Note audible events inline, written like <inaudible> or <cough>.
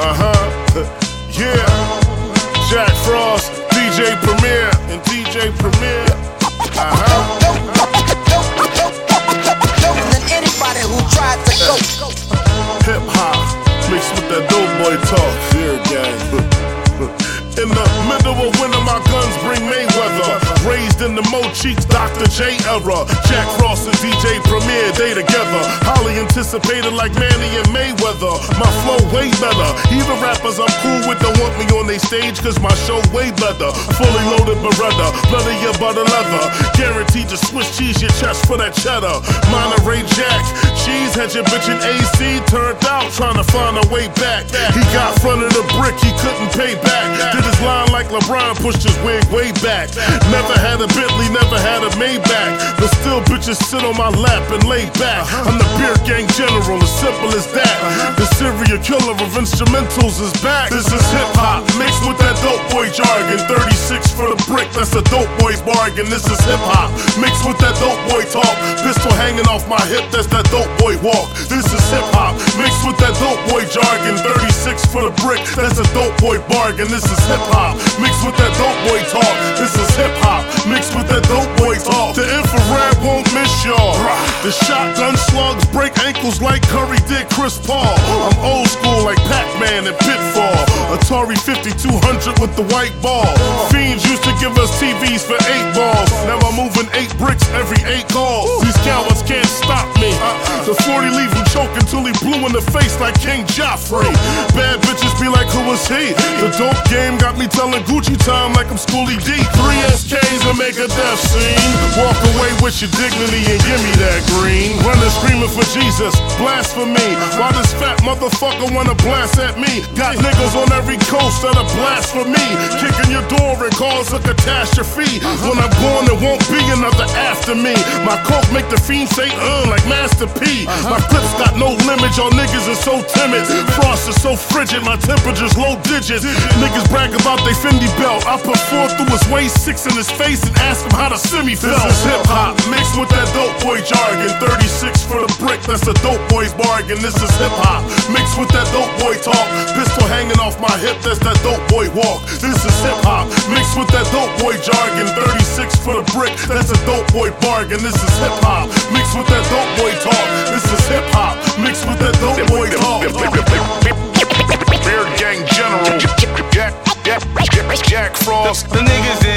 Uh huh. <laughs> yeah. Jakk Frost, DJ Premier, and DJ Premier. Uh huh. Cheeks, Dr. J era. Jakk Frost and DJ Premier, they together. Highly anticipated like Manny and Mayweather. My flow way better. Even rappers I'm cool with don't want me on they stage, cause my show way better. Fully loaded Beretta, bloody your butter leather. Guaranteed to Swiss cheese your chest for that cheddar. Monterey Jack, cheese had your bitch in AC. Turned out trying to find a way back. He got front of the brick, he couldn't pay back. LeBron, pushed his wig way back. Never had a Bentley, never had a Maybach. But still, bitches sit on my lap and lay back. I'm the beer gang general, as simple as that. The serial killer of instrumentals is back. This is hip hop mixed with that dope boy jargon. 36 for the brick, that's a dope boy's bargain. This is hip hop mixed with that dope boy hanging off my hip, that's that dope boy walk. This is hip hop mixed with that dope boy jargon. 36 for the brick, that's a dope boy bargain. This is hip hop mixed with that dope boy talk. This is hip hop mixed with that dope boy talk. The infrared won't miss y'all. The shotgun slugs break ankles like Curry did Chris Paul. I'm old school like Pac-Man and Pitfall. Atari 5200 with the white ball. Fiends used to give us TVs for eight balls. Now I'm moving eight bricks every eight calls. The 40 leave him choking till he blue in the face like King Joffrey. Bad bitches be like, who was he? The dope game got me telling Gucci time like I'm Schoolly D. Three SKs and make a death scene. Walk away with your dignity and give me that green. Running screaming for Jesus, blasphemy. Why this fat motherfucker wanna blast at me? Got niggas on every coast that are blasphemy. Kicking your door and cause a catastrophe. When I'm gone, there won't be another after me. My coke make the fiend say, uh, like Master P. My clips got no limit, y'all niggas are so timid. Frost is so frigid, my temperature's low digits. Niggas brag about they Fendi belt. I put four through his waist, six in his face, and ask him how the semi felt. This is hip hop mixed with that dope boy jargon. 36 for the brick, that's a dope boy's bargain. This is hip hop mixed with that dope boy talk. Pistol hanging off my hip, that's that dope boy walk. This is hip hop mixed with that dope boy jargon. 36 for the brick, that's a dope boy bargain. This is hip hop mixed with that dope boy talk. This is hip boss. The niggas